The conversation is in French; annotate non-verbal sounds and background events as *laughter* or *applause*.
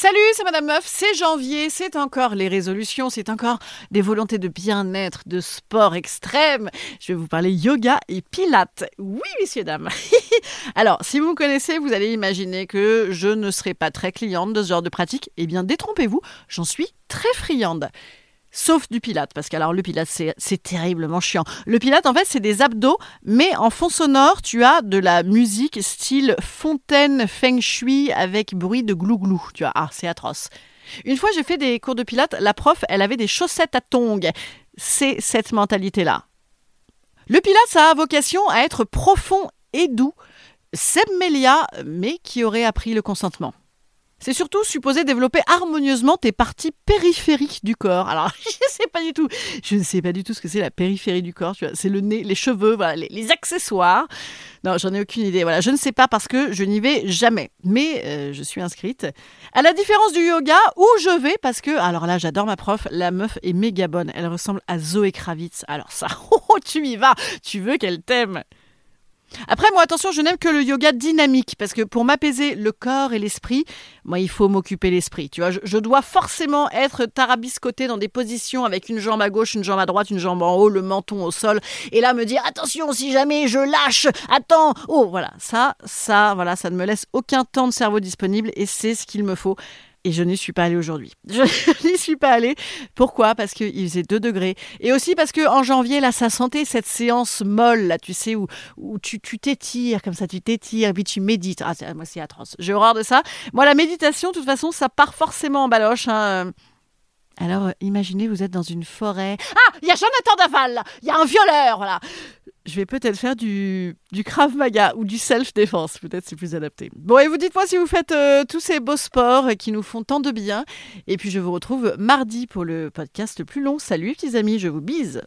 Salut, c'est Madame Meuf, c'est janvier, c'est encore les résolutions, c'est encore des volontés de bien-être, de sport extrême. Je vais vous parler yoga et pilates. Oui, messieurs, dames. *laughs* Alors, si vous me connaissez, vous allez imaginer que je ne serai pas très cliente de ce genre de pratique. Eh bien, détrompez-vous, j'en suis très friande. Sauf du pilate, parce que alors le pilate c'est terriblement chiant. Le pilate en fait c'est des abdos, mais en fond sonore tu as de la musique style fontaine feng shui avec bruit de glou-glou. Tu vois, ah c'est atroce. Une fois j'ai fait des cours de pilate, la prof elle avait des chaussettes à tongs. C'est cette mentalité-là. Le pilate ça a vocation à être profond et doux. Seb Melia, mais qui aurait appris le consentement? C'est surtout supposé développer harmonieusement tes parties périphériques du corps. Alors, *laughs* je ne sais pas du tout. Je ne sais pas du tout ce que c'est la périphérie du corps. C'est le nez, les cheveux, voilà, les, accessoires. Non, j'en ai aucune idée. Voilà, je ne sais pas parce que je n'y vais jamais. Mais euh, je suis inscrite. À la différence du yoga, où je vais parce que, alors là, j'adore ma prof. La meuf est méga bonne. Elle ressemble à Zoé Kravitz. Alors ça, *laughs* oh, tu y vas. Tu veux qu'elle t'aime. Après, moi, attention, je n'aime que le yoga dynamique, parce que pour m'apaiser le corps et l'esprit, moi, il faut m'occuper l'esprit. Tu vois, je, dois forcément être tarabiscoté dans des positions avec une jambe à gauche, une jambe à droite, une jambe en haut, le menton au sol, et là me dire attention, si jamais je lâche, attends, oh, voilà, ça, ça, voilà, ça ne me laisse aucun temps de cerveau disponible, et c'est ce qu'il me faut et je n'y suis pas allée aujourd'hui. *laughs* Je n'y suis pas allée. Pourquoi? Parce qu'il faisait 2 degrés. Et aussi parce que en janvier, là, ça sentait cette séance molle, là, tu sais, où, où tu t'étires, comme ça, tu t'étires, puis tu médites. Ah, moi, c'est atroce. J'ai horreur de ça. Moi, la méditation, de toute façon, ça part forcément en baloche. Hein. Alors, euh, imaginez, vous êtes dans une forêt. Ah, il y a Jonathan Daval, il y a un violeur, voilà je vais peut-être faire du, du Krav Maga ou du self-défense. Peut-être c'est plus adapté. Bon, et vous dites-moi si vous faites euh, tous ces beaux sports qui nous font tant de bien. Et puis je vous retrouve mardi pour le podcast le plus long. Salut, petits amis, je vous bise.